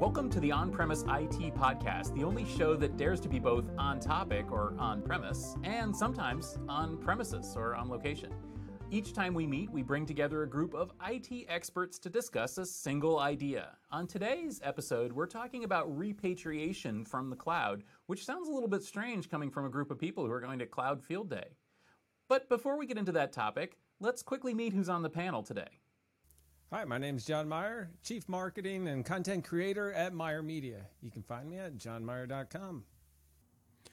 Welcome to the On Premise IT Podcast, the only show that dares to be both on topic or on premise, and sometimes on premises or on location. Each time we meet, we bring together a group of IT experts to discuss a single idea. On today's episode, we're talking about repatriation from the cloud, which sounds a little bit strange coming from a group of people who are going to Cloud Field Day. But before we get into that topic, let's quickly meet who's on the panel today. Hi, my name is Jon Myer, Chief Marketing and Content Creator at Myer Media. You can find me at jonmyer.com.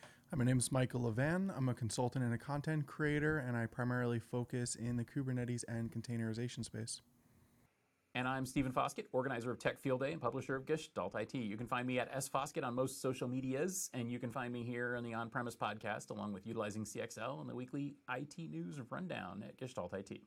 Hi, my name is Michael Levan. I'm a consultant and a content creator, and I primarily focus in the Kubernetes and containerization space. And I'm Stephen Foskett, organizer of Tech Field Day and publisher of Gestalt IT. You can find me at S Foskett on most social medias, and you can find me here on the On Premise podcast, along with utilizing CXL and the weekly IT news rundown at Gestalt IT.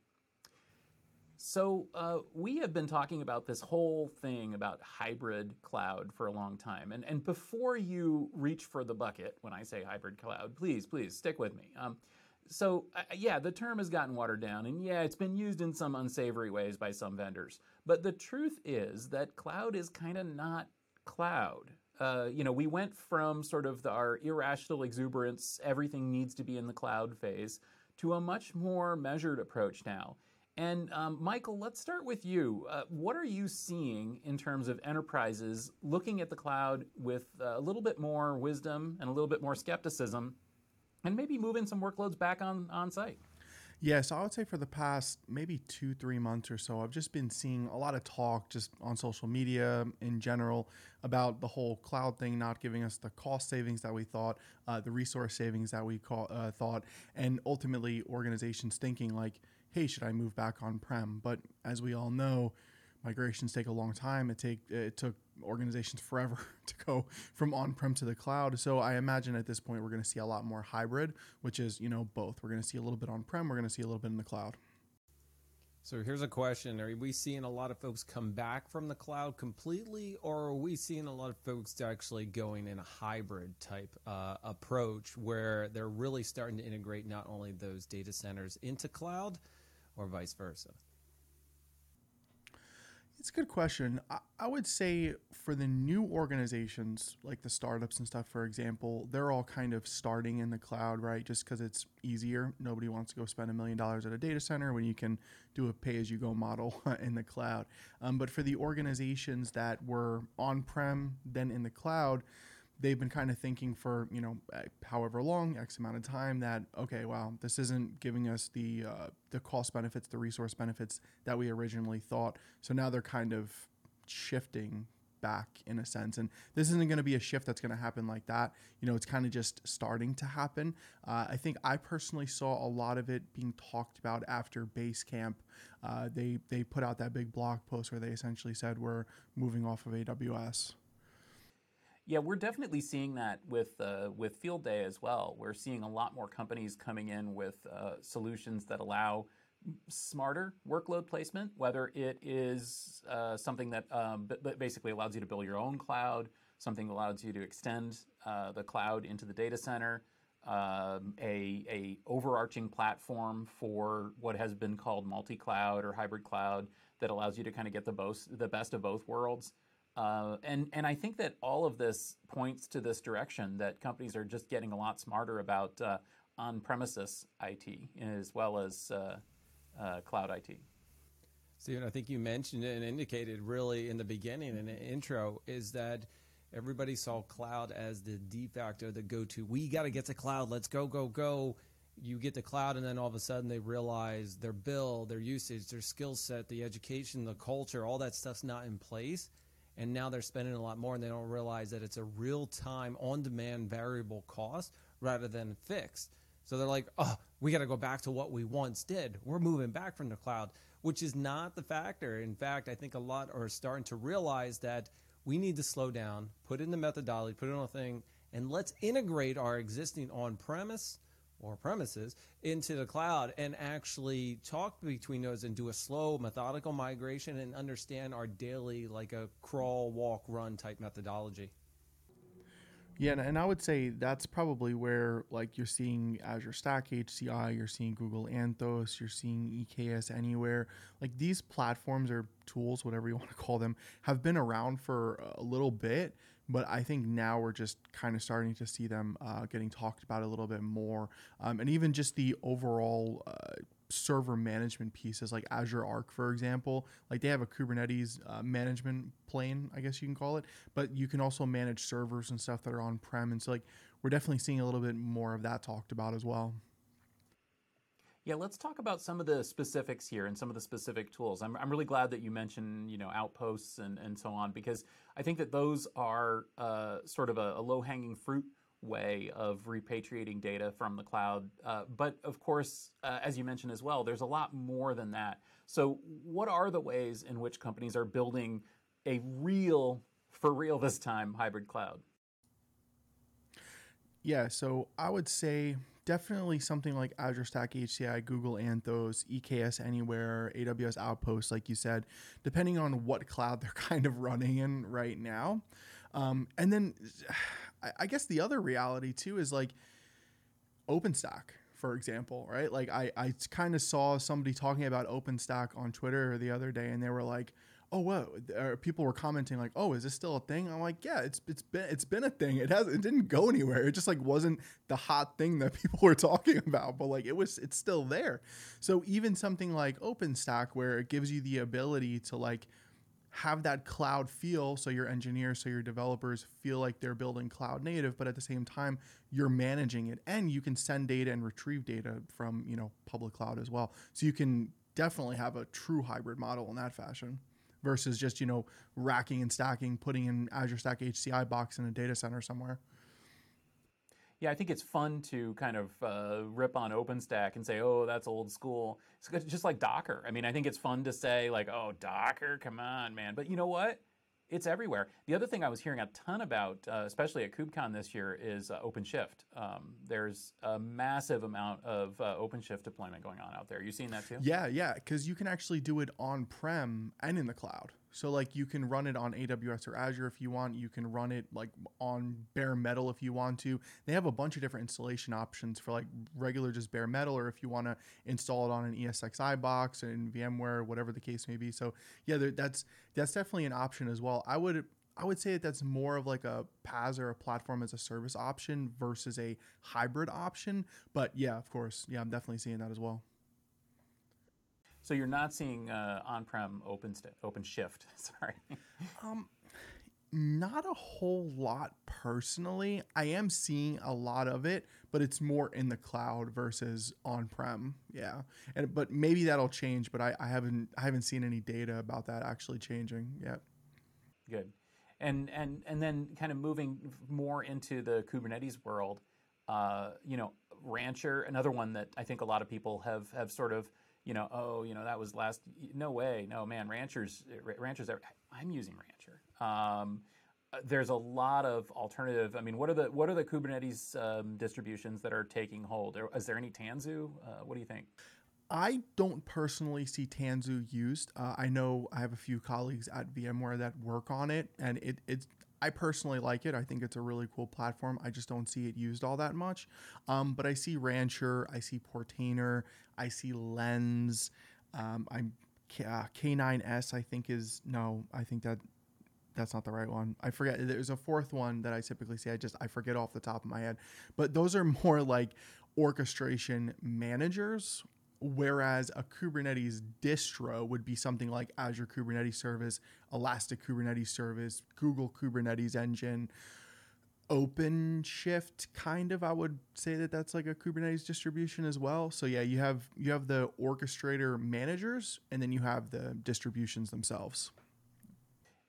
So, uh, we have been talking about this whole thing about hybrid cloud for a long time. And, and before you reach for the bucket, when I say hybrid cloud, please, please stick with me. Um, so, uh, yeah, the term has gotten watered down, and yeah, it's been used in some unsavory ways by some vendors. But the truth is that cloud is kind of not cloud. Uh, you know, we went from sort of the, our irrational exuberance, everything needs to be in the cloud phase, to a much more measured approach now. And um, Michael, let's start with you. Uh, what are you seeing in terms of enterprises looking at the cloud with uh, a little bit more wisdom and a little bit more skepticism, and maybe moving some workloads back on, on site? Yeah, so I would say for the past maybe two, three months or so, I've just been seeing a lot of talk just on social media in general about the whole cloud thing not giving us the cost savings that we thought, uh, the resource savings that we call, uh, thought, and ultimately organizations thinking like, hey, should I move back on prem? But as we all know, migrations take a long time. It take it took organizations forever to go from on-prem to the cloud. So I imagine at this point we're going to see a lot more hybrid, which is you know both. We're going to see a little bit on-prem. We're going to see a little bit in the cloud. So here's a question: Are we seeing a lot of folks come back from the cloud completely, or are we seeing a lot of folks actually going in a hybrid type uh, approach where they're really starting to integrate not only those data centers into cloud, or vice versa? It's a good question. I, I, would say for the new organizations, like the startups and stuff, for example, they're all kind of starting in the cloud, right? Just because it's easier. Nobody wants to go spend a million dollars at a data center when you can do a pay as you go model in the cloud. Um, but for the organizations that were on prem, then in the cloud, they've been kind of thinking for you know however long x amount of time that okay wow this isn't giving us the uh, the cost benefits the resource benefits that we originally thought. So now they're kind of shifting back in a sense. And this isn't going to be a shift that's going to happen like that. You know it's kind of just starting to happen. Uh, i think i personally saw a lot of it being talked about after basecamp uh, they they put out that big blog post where they essentially said we're moving off of aws yeah, we're definitely seeing that with uh, with Field Day as well. We're seeing a lot more companies coming in with uh, solutions that allow smarter workload placement, whether it is uh, something that um, b- basically allows you to build your own cloud, something that allows you to extend uh, the cloud into the data center, um, a, a overarching platform for what has been called multi-cloud or hybrid cloud that allows you to kind of get the, the best of both worlds. Uh, and and I think that all of this points to this direction that companies are just getting a lot smarter about uh, on-premises IT as well as uh, uh, cloud IT. Stephen, I think you mentioned and indicated really in the beginning in the intro is that everybody saw cloud as the de facto, the go-to. We got to get to cloud. Let's go, go, go. You get to cloud, and then all of a sudden they realize their bill, their usage, their skill set, the education, the culture, all that stuff's not in place and now they're spending a lot more and they don't realize that it's a real time on demand variable cost rather than fixed. So they're like oh we got to go back to what we once did. We're moving back from the cloud which is not the factor. In fact i think a lot are starting to realize that we need to slow down put in the methodology put in a thing and let's integrate our existing on premise or premises into the cloud and actually talk between those and do a slow methodical migration and understand our daily like a crawl walk run type methodology Yeah, and, I would say that's probably where like you're seeing Azure Stack HCI, you're seeing Google Anthos, you're seeing EKS Anywhere. Like these platforms or tools, whatever you want to call them, have been around for a little bit, but I think now we're just kind of starting to see them uh, getting talked about a little bit more, um, and even just the overall. Uh, server management pieces like Azure Arc, for example. Like they have a Kubernetes uh, management plane, I guess you can call it, but you can also manage servers and stuff that are on prem. And so, like, we're definitely seeing a little bit more of that talked about as well. Yeah, let's talk about some of the specifics here and some of the specific tools. I'm, I'm really glad that you mentioned, you know, outposts and, and so on, because I think that those are uh, sort of a, a low hanging fruit way of repatriating data from the cloud. Uh, but of course, uh, as you mentioned as well, there's a lot more than that. So, what are the ways in which companies are building a real, for real this time, hybrid cloud? Yeah, so I would say definitely something like Azure Stack HCI, Google Anthos, EKS Anywhere, AWS Outpost, like you said, depending on what cloud they're kind of running in right now. Um, and then I, I guess the other reality too is like OpenStack, for example, right? Like I, I kind of saw somebody talking about OpenStack on Twitter the other day, and they were like, "Oh, well," people were commenting like, "Oh, is this still a thing?" I'm like, "Yeah, it's it's been it's been a thing. It has it didn't go anywhere. It just like wasn't the hot thing that people were talking about, but like it was it's still there. So even something like OpenStack, where it gives you the ability to like have that cloud feel so your engineers so your developers feel like they're building cloud native but at the same time you're managing it and you can send data and retrieve data from you know public cloud as well so you can definitely have a true hybrid model in that fashion versus just you know racking and stacking putting in azure stack hci box in a data center somewhere yeah, I think it's fun to kind of uh, rip on OpenStack and say, "Oh, that's old school." It's just like Docker. I mean, I think it's fun to say like, "Oh, Docker, come on, man!" But you know what? It's everywhere. The other thing I was hearing a ton about, uh, especially at KubeCon this year, is uh, OpenShift. Um, there's a massive amount of uh, OpenShift deployment going on out there. You seen that too? Yeah, yeah, because you can actually do it on prem and in the cloud. So like you can run it on AWS or Azure if you want. You can run it like on bare metal if you want to. They have a bunch of different installation options for like regular just bare metal, or if you want to install it on an ESXi box and VMware, whatever the case may be. So yeah, that's that's definitely an option as well. I would I would say that that's more of like a PaaS or a platform as a service option versus a hybrid option. But yeah, of course, yeah, I'm definitely seeing that as well. So you're not seeing uh, on-prem open st- OpenShift. Sorry. um, not a whole lot personally. I am seeing a lot of it, but it's more in the cloud versus on-prem. Yeah, and but maybe that'll change. But I, I haven't I haven't seen any data about that actually changing yet. Good, and and and then kind of moving more into the Kubernetes world. Uh, you know, Rancher, another one that I think a lot of people have have sort of you know, oh, you know, that was last. No way, no man. Ranchers, ranchers. I'm using Rancher. Um, uh, there's a lot of alternative. I mean, what are the what are the Kubernetes um, distributions that are taking hold? Is there any Tanzu? Uh, what do you think? I don't personally see Tanzu used. Uh, I know I have a few colleagues at VMware that work on it, and it, it's I personally like it. I think it's a really cool platform. I just don't see it used all that much. Um, but I see Rancher, I see Portainer, I see Lens. Um, I'm uh, K9S. I think is no. I think that that's not the right one. I forget. There's a fourth one that I typically see. I just I forget off the top of my head. But those are more like orchestration managers Whereas a Kubernetes distro would be something like Azure Kubernetes Service, Elastic Kubernetes Service, Google Kubernetes Engine, OpenShift kind of I would say that that's like a Kubernetes distribution as well. So yeah, you have you have the orchestrator managers and then you have the distributions themselves.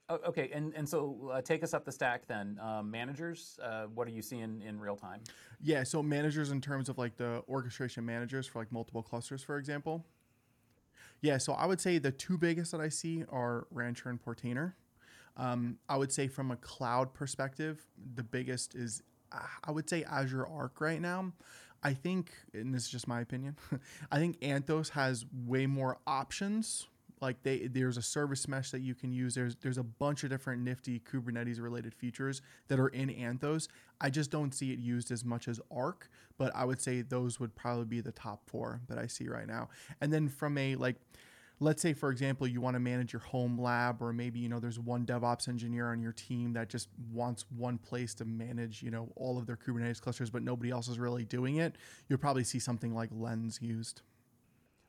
Okay, and and so uh, take us up the stack then. Um, managers, uh, what are you seeing in real time? Yeah, so managers in terms of like the orchestration managers for like multiple clusters, for example. Yeah, so I would say the two biggest that I see are Rancher and Portainer. Um, I would say from a cloud perspective, the biggest is uh, I would say Azure Arc right now. I think, and this is just my opinion, I think Anthos has way more options Like they there's a service mesh that you can use. There's there's a bunch of different nifty Kubernetes related features that are in Anthos. I just don't see it used as much as Arc, but I would say those would probably be the top four that I see right now. And then from a like let's say for example you want to manage your home lab or maybe you know there's one devops engineer on your team that just wants one place to manage you know all of their kubernetes clusters but nobody else is really doing it you'll probably see something like lens used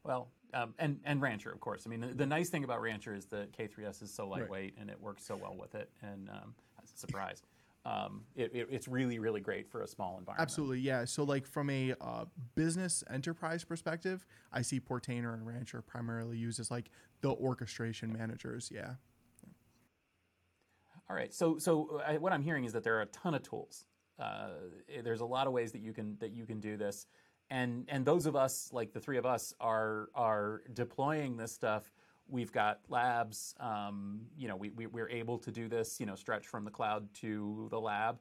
well um, and and Rancher, of course. I mean, the, the, nice thing about Rancher is that K3S is so lightweight right. and it works so well with it. And um, surprise, um, it, it, it's really really great for a small environment. Absolutely, yeah. So like from a uh, business enterprise perspective, I see Portainer and Rancher primarily used as like the orchestration managers. Yeah. All right. So so I, uh, what I'm hearing is that there are a ton of tools. Uh, there's a lot of ways that you can that you can do this and and those of us like the three of us are are deploying this stuff. We've got labs um, you know we, we, we're able to do this you know stretch from the cloud to the lab.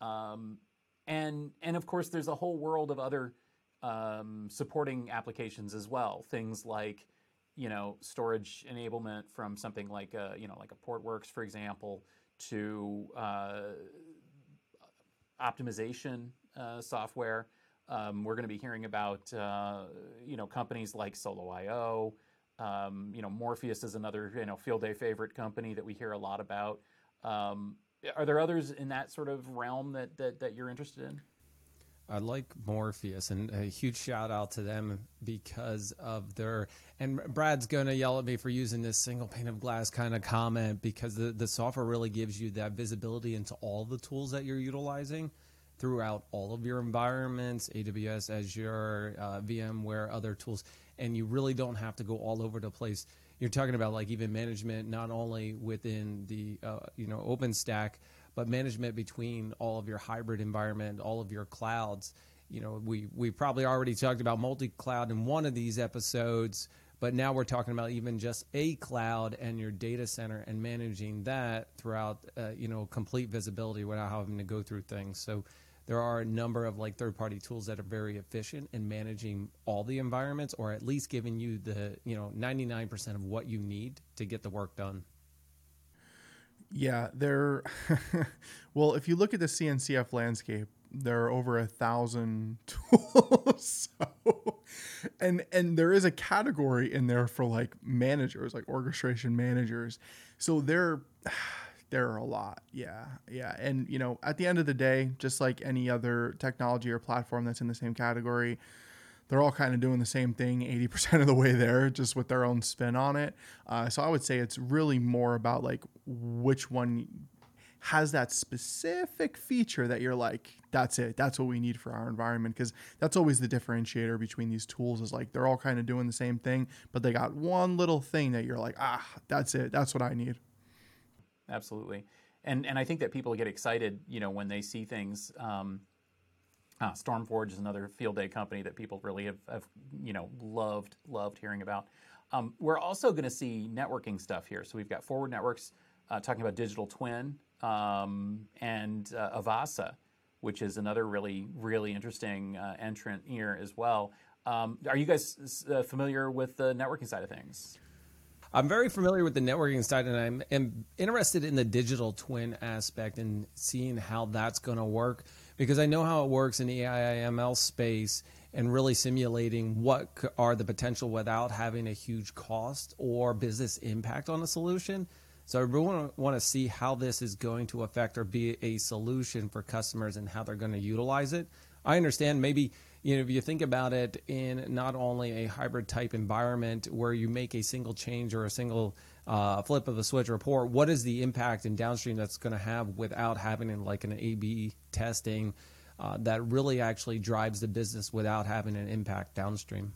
Um, and and of course there's a whole world of other um, supporting applications as well. Things like you know storage enablement from something like a, you know like a portworx for example to uh, optimization uh, software um, we're going to be hearing about uh, you know companies like Solo.io. Um, you know, Morpheus is another you know field day favorite company that we hear a lot about. Um, are there others in that sort of realm that that, that you're interested in? I like Morpheus, and a huge shout out to them because of their. And Brad's going to yell at me for using this single pane of glass kind of comment because the, the software really gives you that visibility into all the tools that you're utilizing throughout all of your environments AWS, Azure, uh, VMware, other tools. And you really don't have to go all over the place. You're talking about like even management, not only within the uh, you know OpenStack, but management between all of your hybrid environment, all of your clouds. You know, we we probably already talked about multi-cloud in one of these episodes, but now we're talking about even just a cloud and your data center and managing that throughout, uh, you know, complete visibility without having to go through things. So there are a number of like third party tools that are very efficient in managing all the environments or at least giving you the you know 99% of what you need to get the work done yeah they're well if you look at the cncf landscape there are over a thousand tools so, and and there is a category in there for like managers like orchestration managers so they're there are a lot. Yeah. Yeah. And, you know, at the end of the day, just like any other technology or platform that's in the same category, they're all kind of doing the same thing 80% of the way there, just with their own spin on it. Uh, so I would say it's really more about like which one has that specific feature that you're like, that's it. That's what we need for our environment. Cause that's always the differentiator between these tools is like they're all kind of doing the same thing, but they got one little thing that you're like, ah, that's it. That's what I need absolutely. And and I think that people get excited, you know, when they see things. Um, uh, Stormforge is another field day company that people really have, have you know, loved loved hearing about. Um, we're also going to see networking stuff here. So we've got Forward Networks uh, talking about digital twin um, and uh, Avesha, which is another really really interesting uh, entrant here as well. Um, are you guys uh, familiar with the networking side of things? I'm very familiar with the networking side, and I'm am interested in the digital twin aspect and seeing how that's going to work because I know how it works in the AIML space and really simulating what are the potential without having a huge cost or business impact on the solution. So I really want to see how this is going to affect or be a solution for customers and how they're going to utilize it. I understand maybe you know, if you think about it in not only a hybrid type environment where you make a single change or a single uh, flip of a switch report, what is the impact in downstream that's going to have without having like an A/B testing uh, that really actually drives the business without having an impact downstream?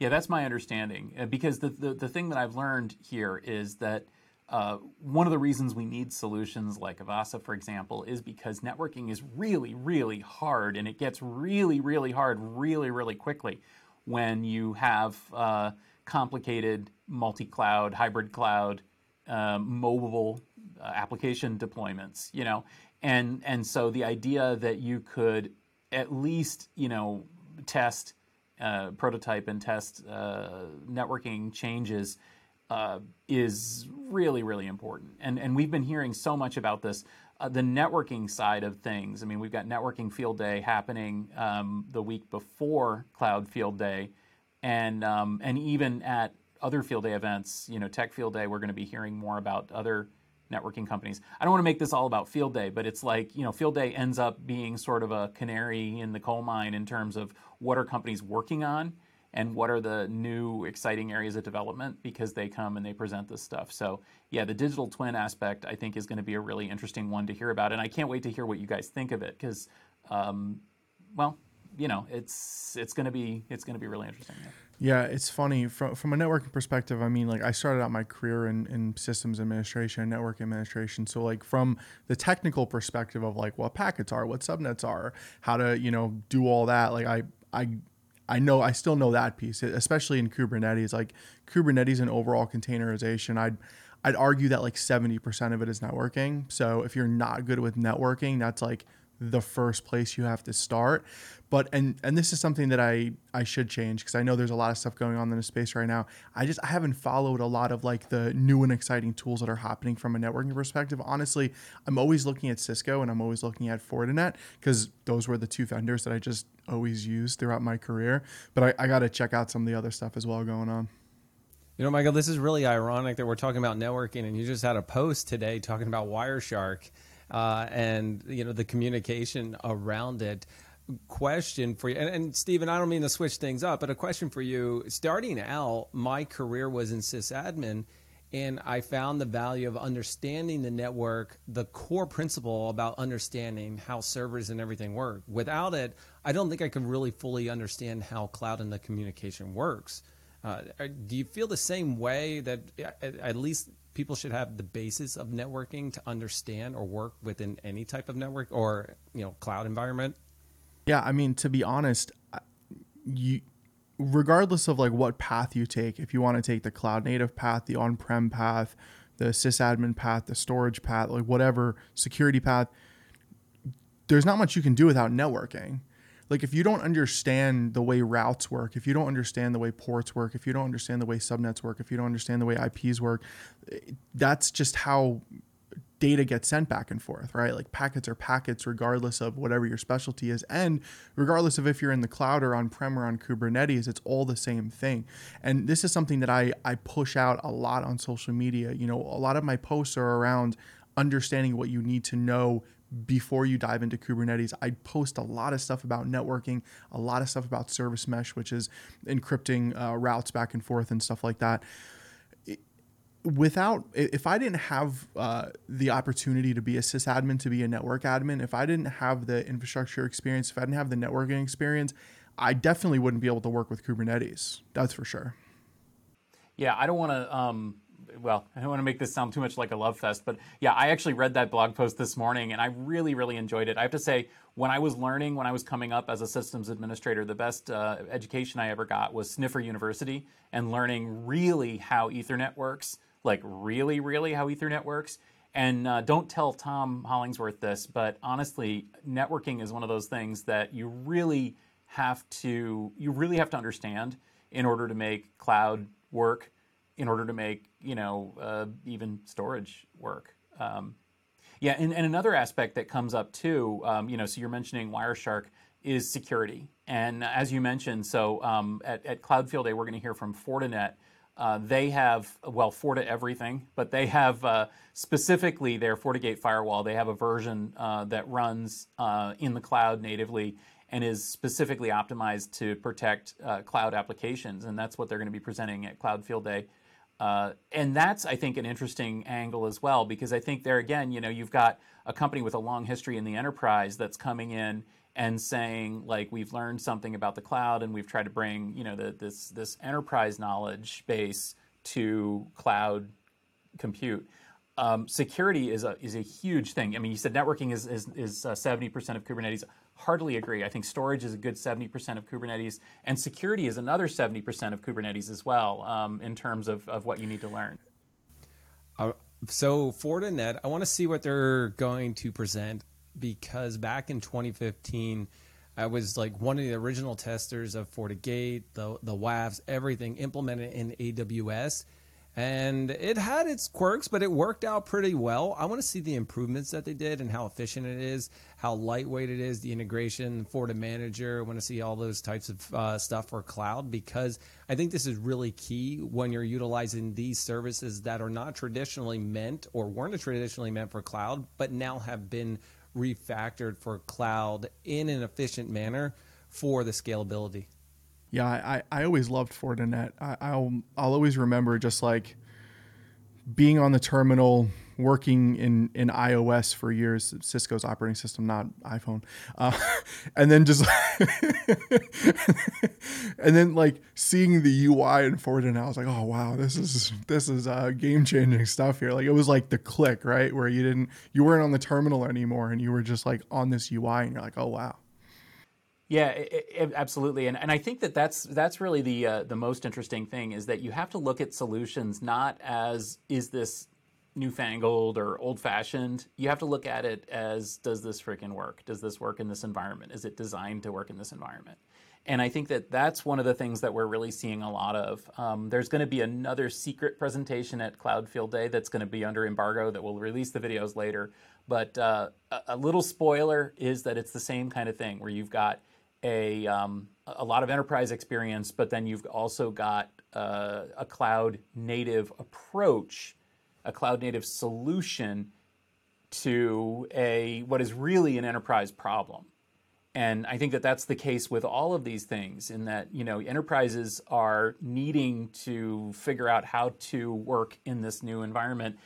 Yeah, that's my understanding. Uh, because the, the, the thing that I've learned here is that uh, one of the reasons we need solutions like Avesha, for example, is because networking is really, really hard, and it gets really, really hard really, really quickly when you have uh, complicated multi-cloud, hybrid cloud, uh, mobile uh, application deployments. You know, and and so the idea that you could at least you know test, uh, prototype, and test networking changes uh, is really, really important. And, and we've been hearing so much about this. Uh, the networking side of things. I mean, we've got networking field day happening um, the week before Cloud Field Day, and um, and even at other field day events, you know, Tech Field Day, we're going to be hearing more about other networking companies. I don't want to make this all about field day, but it's like, you know, field day ends up being sort of a canary in the coal mine in terms of what are companies working on and what are the new exciting areas of development because they come and they present this stuff. So, yeah, the digital twin aspect I think is going to be a really interesting one to hear about. And I can't wait to hear what you guys think of it because, um, well, you know, it's it's going to be it's going to be really interesting. Yeah. Yeah, it's funny from from a networking perspective. I mean, like I started out my career in, in systems administration network administration. So like from the technical perspective of like what packets are, what subnets are, how to you know do all that. Like I I I know I still know that piece, especially in Kubernetes. Like Kubernetes and overall containerization, I'd I'd argue that like seventy percent of it is networking. So if you're not good with networking, that's like the first place you have to start but and and this is something that I I should change because I know there's a lot of stuff going on in the space right now. I just I haven't followed a lot of like the new and exciting tools that are happening from a networking perspective. Honestly, I'm always looking at Cisco and I'm always looking at Fortinet because those were the two vendors that I just always used throughout my career. But I, I got to check out some of the other stuff as well going on. You know, Michael, this is really ironic that we're talking about networking, and you just had a post today talking about Wireshark uh, and you know the communication around it question for you, and, and Stephen, I don't mean to switch things up, but a question for you. Starting out, my career was in sysadmin, and I found the value of understanding the network, the core principle about understanding how servers and everything work. Without it, I don't think I could really fully understand how cloud and the communication works. Uh, do you feel the same way that at least people should have the basis of networking to understand or work within any type of network or you know cloud environment? Yeah, I mean, to be honest, you regardless of like what path you take, if you want to take the cloud native path, the on-prem path, the sysadmin path, the storage path, like whatever security path, there's not much you can do without networking. Like if you don't understand the way routes work, if you don't understand the way ports work, if you don't understand the way subnets work, if you don't understand the way IPs work, that's just how data gets sent back and forth, right? Like packets are packets regardless of whatever your specialty is. And regardless of if you're in the cloud or on prem or on Kubernetes, it's all the same thing. And this is something that I, I push out a lot on social media. You know, a lot of my posts are around understanding what you need to know before you dive into Kubernetes. I post a lot of stuff about networking, a lot of stuff about service mesh, which is encrypting uh, routes back and forth and stuff like that without if I didn't have uh, the opportunity to be a sysadmin, to be a network admin, if I didn't have the infrastructure experience, if I didn't have the networking experience, I definitely wouldn't be able to work with Kubernetes. That's for sure. Yeah, I don't want to. Um, well, I don't want to make this sound too much like a love fest, but yeah, I actually read that blog post this morning, and I really, really enjoyed it. I have to say, when I was learning, when I was coming up as a systems administrator, the best uh, education I ever got was Sniffer University, and learning really how Ethernet works like really, really how Ethernet works. And uh, don't tell Tom Hollingsworth this, but honestly, networking is one of those things that you really have to you really have to understand in order to make cloud work, in order to make you know uh, even storage work. Um, yeah, and, and, another aspect that comes up too, um, you know, so you're mentioning Wireshark is security, and as you mentioned, so um, at, at Cloud Field Day, we're going to hear from Fortinet uh, they have, well, Forti everything, but they have uh, specifically their FortiGate firewall. They have a version uh, that runs uh, in the cloud natively and is specifically optimized to protect uh, cloud applications. And that's what they're going to be presenting at Cloud Field Day. And that's, I think, an interesting angle as well, because I think there again, you know, you've got a company with a long history in the enterprise that's coming in and saying like we've learned something about the cloud and we've tried to bring you know the, this this enterprise knowledge base to cloud compute. Um, security is a is a huge thing. I mean, you said networking is is is uh, seventy uh, percent of Kubernetes. Hardly agree. I think storage is a good seventy percent of Kubernetes, and security is another seventy percent of Kubernetes as well um, in terms of, of what you need to learn. Uh, so Fortinet, I want to see what they're going to present because back in 2015, I was like one of the original testers of FortiGate, the the WAFs, everything implemented in AWS. And it had its quirks, but it worked out pretty well. I want to see the improvements that they did and how efficient it is, how lightweight it is, the integration for the manager. I want to see all those types of uh, stuff for cloud because I think this is really key when you're utilizing these services that are not traditionally meant or weren't traditionally meant for cloud, but now have been refactored for cloud in an efficient manner for the scalability. Yeah, I, I always loved Fortinet. I, I'll I'll always remember just like being on the terminal, working in, in iOS for years, Cisco's operating system, not iPhone, uh, and then just and then like seeing the UI in Fortinet, I was like, oh wow, this is this is uh, game changing stuff here. Like it was like the click right where you didn't you weren't on the terminal anymore, and you were just like on this UI, and you're like, oh wow. Yeah, it, it, absolutely, and and I think that that's that's really the uh, the most interesting thing is that you have to look at solutions not as is this newfangled or old fashioned. You have to look at it as does this freaking work? Does this work in this environment? Is it designed to work in this environment? And I think that that's one of the things that we're really seeing a lot of. Um, there's going to be another secret presentation at Cloud Field Day that's going to be under embargo that will release the videos later. But uh, a, a little spoiler is that it's the same kind of thing where you've got a, um, a lot of enterprise experience, but then you've also got uh, a cloud native approach, a cloud native solution to a what is really an enterprise problem. And I think that that's the case with all of these things in that, you know, enterprises are needing to figure out how to work in this new environment.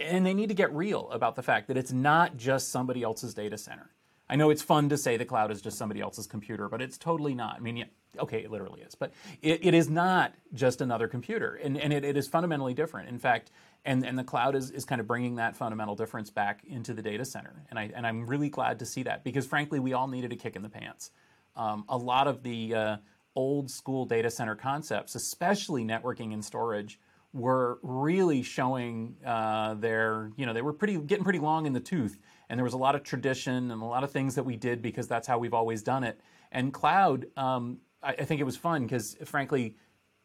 And they need to get real about the fact that it's not just somebody else's data center. I know it's fun to say the cloud is just somebody else's computer, but it's totally not. I mean, yeah, okay, it literally is, but it, it is not just another computer, and, and it, it is fundamentally different. In fact, and, and the cloud is, is kind of bringing that fundamental difference back into the data center, and I and I'm really glad to see that because frankly, we all needed a kick in the pants. Um, a lot of the uh, old school data center concepts, especially networking and storage, were really showing uh, their, you know, they were pretty getting pretty long in the tooth and there was a lot of tradition and a lot of things that we did because that's how we've always done it. And cloud, um, I, I think it was fun because, frankly,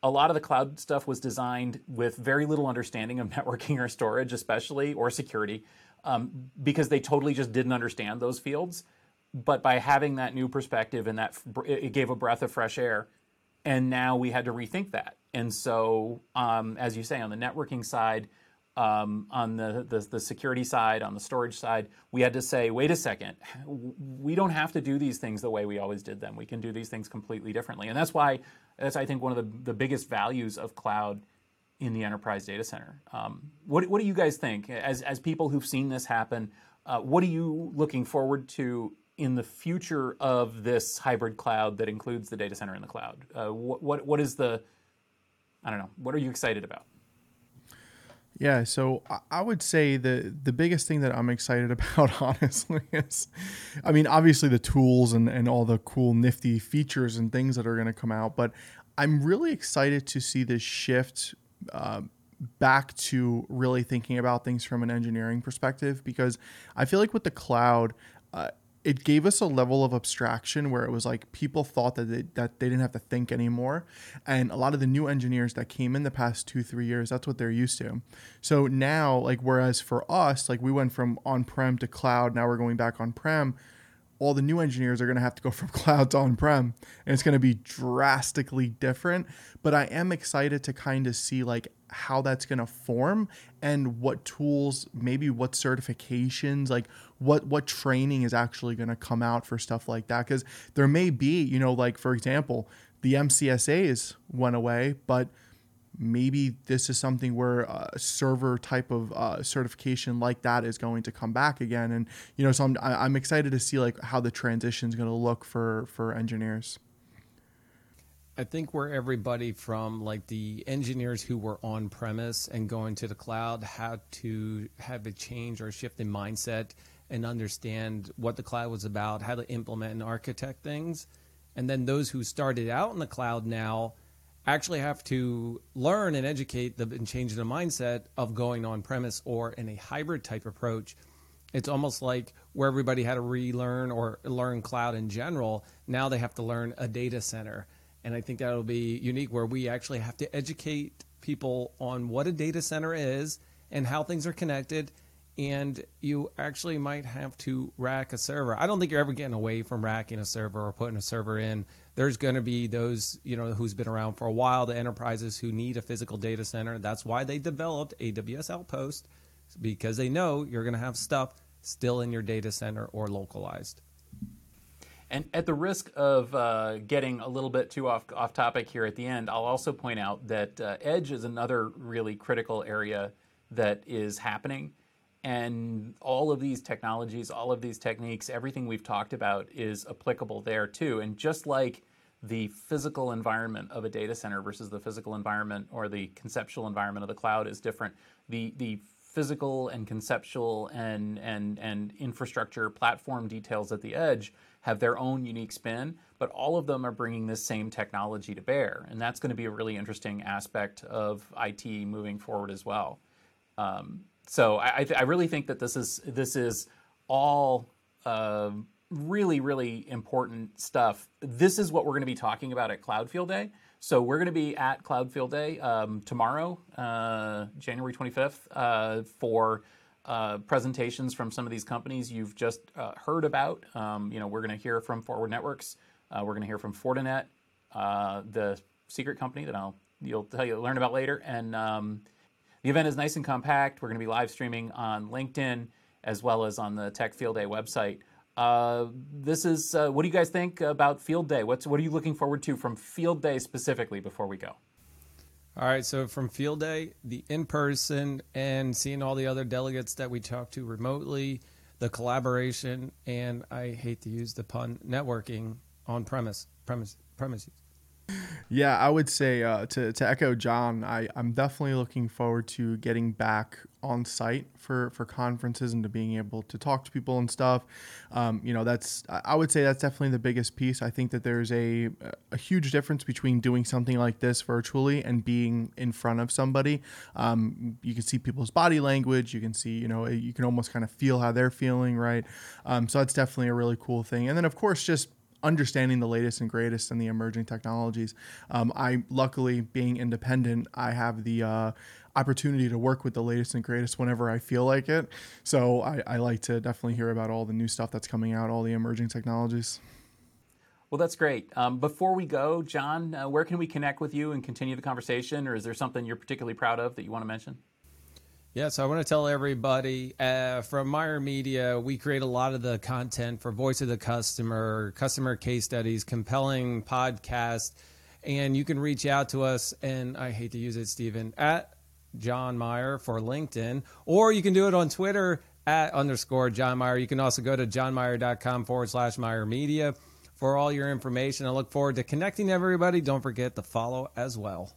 a lot of the cloud stuff was designed with very little understanding of networking or storage, especially or security, um, because they totally just didn't understand those fields. But by having that new perspective and that it gave a breath of fresh air, and now we had to rethink that. And so, um, as you say, on the networking side, um, on the, the, the security side, on the storage side, we had to say, wait a second, we don't have to do these things the way we always did them. We can do these things completely differently, and that's why that's I think one of the, the biggest values of cloud in the enterprise data center. Um, what what do you guys think as as people who've seen this happen? Uh, what are you looking forward to in the future of this hybrid cloud that includes the data center in the cloud? Uh, what, what what is the I don't know. What are you excited about? Yeah, so I would say the the biggest thing that I'm excited about, honestly, is, I mean, obviously the tools and and all the cool nifty features and things that are going to come out, but I'm really excited to see this shift. Uh, back to really thinking about things from an engineering perspective because I feel like with the cloud, uh, it gave us a level of abstraction where it was like people thought that they, that they didn't have to think anymore. And a lot of the new engineers that came in the past two three years that's what they're used to. So now like whereas for us like we went from on-prem to cloud now we're going back on-prem all the new engineers are going to have to go from cloud to on-prem and it's going to be drastically different. But i am excited to kind of see like how that's going to form and what tools maybe what certifications like what what training is actually going to come out for stuff like that. Because there may be you know like for example the mcsas went away but maybe this is something where a server type of uh, certification like that is going to come back again and you know so i'm, I'm excited to see like how the transition is going to look for for engineers I think where everybody from like the engineers who were on premise and going to the cloud had to have a change or shift in mindset and understand what the cloud was about, how to implement and architect things. And then those who started out in the cloud now actually have to learn and educate the, and change the mindset of going on premise or in a hybrid type approach. It's almost like where everybody had to relearn or learn cloud in general. Now they have to learn a data center and I think that'll be unique where we actually have to educate people on what a data center is and how things are connected. And you actually might have to rack a server. I don't think you're ever getting away from racking a server or putting a server in. There's going to be those, you know, who's been around for a while, the enterprises who need a physical data center. That's why they developed AWS Outpost because they know you're going to have stuff still in your data center or localized. And at the risk of uh, getting a little bit too off, off topic here at the end, I'll also point out that uh, edge is another really critical area that is happening. And all of these technologies, all of these techniques, everything we've talked about is applicable there too. And just like the physical environment of a data center versus the physical environment or the conceptual environment of the cloud is different, the, the physical and conceptual and, and, and infrastructure platform details at the edge have their own unique spin, but all of them are bringing this same technology to bear. And that's going to be a really interesting aspect of IT moving forward as well. Um, so I, I, really think that this is this is all uh, really really important stuff. This is what we're going to be talking about at Cloud Field Day. So we're going to be at Cloud Field Day um, tomorrow, uh, January 25th, uh, for uh, presentations from some of these companies you've just uh, heard about. Um, you know, we're going to hear from Forward Networks. Uh, we're going to hear from Fortinet, uh, the secret company that I'll you'll tell you learn about later. And um, the event is nice and compact. We're going to be live streaming on LinkedIn as well as on the Tech Field Day website. Uh, this is uh, what do you guys think about Field Day? What's what are you looking forward to from Field Day specifically before we go? All right, so from field day, the in person, and seeing all the other delegates that we talked to remotely, the collaboration, and I hate to use the pun, networking on premise, premise, premises. Yeah, I would say uh, to, to echo John, I, I'm definitely looking forward to getting back on site for, for conferences and to being able to talk to people and stuff. Um, you know, that's I would say that's definitely the biggest piece. I think that there's a a huge difference between doing something like this virtually and being in front of somebody. Um, you can see people's body language. You can see, you know, you can almost kind of feel how they're feeling, right? Um, so that's definitely a really cool thing. And then of course, just understanding the latest and greatest and the emerging technologies. Um, I luckily being independent, I have the uh, opportunity to work with the latest and greatest whenever I feel like it. So I, I like to definitely hear about all the new stuff that's coming out, all the emerging technologies. Well, that's great. Um, before we go, Jon, uh, where can we connect with you and continue the conversation, or is there something you're particularly proud of that you want to mention? Yeah, so I want to tell everybody uh, from Myer Media, we create a lot of the content for Voice of the Customer, customer case studies, compelling podcast, and you can reach out to us. And I hate to use it, Stephen, at Jon Myer for LinkedIn, or you can do it on Twitter at underscore Jon Myer. You can also go to jonmyer.com forward slash Myer Media for all your information. I look forward to connecting everybody. Don't forget to follow as well.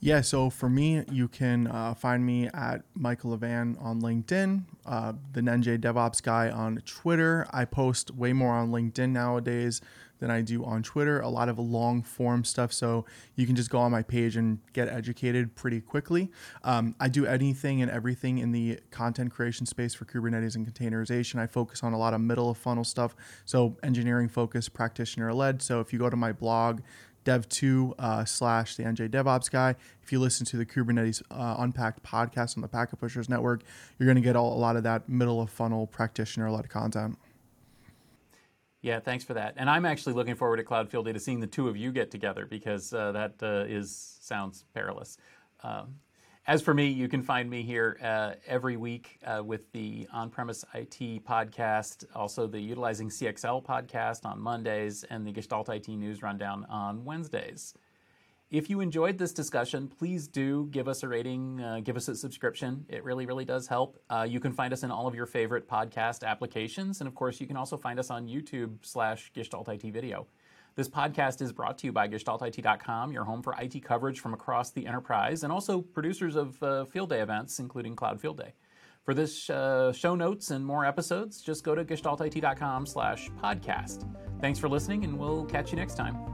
Yeah, so for me, you can uh, find me at Michael Levan on LinkedIn, uh, the NJ DevOps guy on Twitter. I post way more on LinkedIn nowadays than I do on Twitter, a lot of long form stuff. So you can just go on my page and get educated pretty quickly. Um, I do anything and everything in the content creation space for Kubernetes and containerization. I focus on a lot of middle of funnel stuff. So engineering focused, practitioner led. So if you go to my blog, dev.to uh, slash the NJ DevOps guy. If you listen to the Kubernetes uh, Unpacked podcast on the Packet Pushers Network, you're going to get all, a lot of that middle of funnel practitioner led content. Yeah, thanks for that. And I'm actually looking forward to Cloud Field Day to seeing the two of you get together because uh, that uh, is sounds perilous. Um, as for me, you can find me here uh, every week uh, with the On Premise IT podcast, also the Utilizing CXL podcast on Mondays, and the Gestalt IT News Rundown on Wednesdays. If you enjoyed this discussion, please do give us a rating, uh, give us a subscription. It really, really does help. Uh, you can find us in all of your favorite podcast applications, and of course, you can also find us on YouTube slash Gestalt IT Video. This podcast is brought to you by GestaltIT.com, your home for IT coverage from across the enterprise, and also producers of uh, Field Day events, including Cloud Field Day. For this uh, show notes and more episodes, just go to GestaltIT.com slash podcast. Thanks for listening, and we'll catch you next time.